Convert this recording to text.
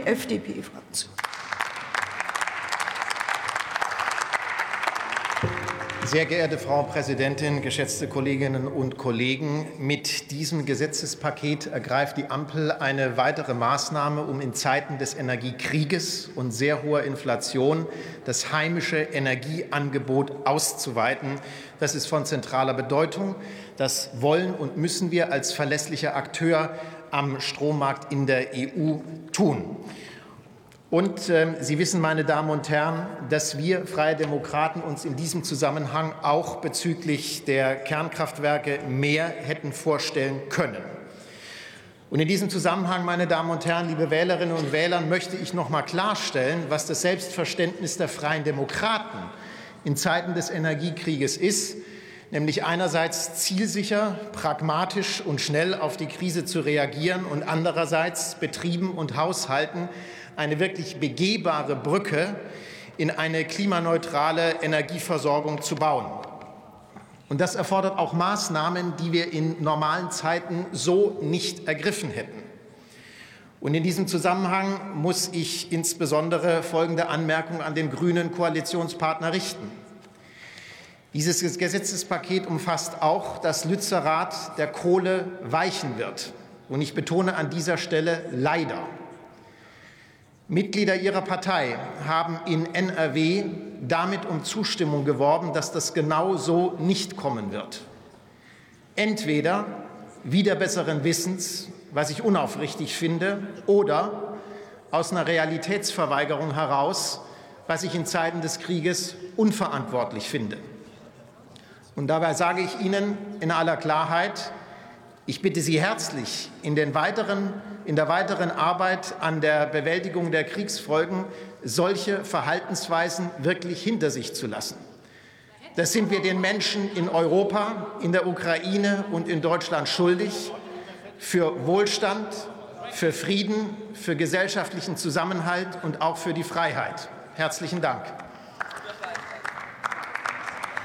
die FDP-Fraktion. Sehr geehrte Frau Präsidentin, geschätzte Kolleginnen und Kollegen! Mit diesem Gesetzespaket ergreift die Ampel eine weitere Maßnahme, um in Zeiten des Energiekrieges und sehr hoher Inflation das heimische Energieangebot auszuweiten. Das ist von zentraler Bedeutung. Das wollen und müssen wir als verlässlicher Akteur am Strommarkt in der EU tun. Und äh, Sie wissen, meine Damen und Herren, dass wir Freie Demokraten uns in diesem Zusammenhang auch bezüglich der Kernkraftwerke mehr hätten vorstellen können. Und in diesem Zusammenhang, meine Damen und Herren, liebe Wählerinnen und Wähler, möchte ich noch mal klarstellen, was das Selbstverständnis der Freien Demokraten in Zeiten des Energiekrieges ist, nämlich einerseits zielsicher, pragmatisch und schnell auf die Krise zu reagieren und andererseits Betrieben und Haushalten eine wirklich begehbare Brücke in eine klimaneutrale Energieversorgung zu bauen. Und das erfordert auch Maßnahmen, die wir in normalen Zeiten so nicht ergriffen hätten. Und in diesem Zusammenhang muss ich insbesondere folgende Anmerkung an den grünen Koalitionspartner richten. Dieses Gesetzespaket umfasst auch, dass Lützerath der Kohle weichen wird. Und ich betone an dieser Stelle leider. Mitglieder ihrer Partei haben in NRW damit um Zustimmung geworben, dass das genau so nicht kommen wird. Entweder wieder besseren Wissens, was ich unaufrichtig finde, oder aus einer Realitätsverweigerung heraus, was ich in Zeiten des Krieges unverantwortlich finde. Und dabei sage ich Ihnen in aller Klarheit, ich bitte Sie herzlich, in, weiteren, in, der weiteren Arbeit an der Bewältigung der Kriegsfolgen solche Verhaltensweisen wirklich hinter sich zu lassen. Das sind wir den Menschen in Europa, in der Ukraine und in Deutschland schuldig für Wohlstand, für Frieden, für gesellschaftlichen Zusammenhalt und auch für die Freiheit. Herzlichen Dank.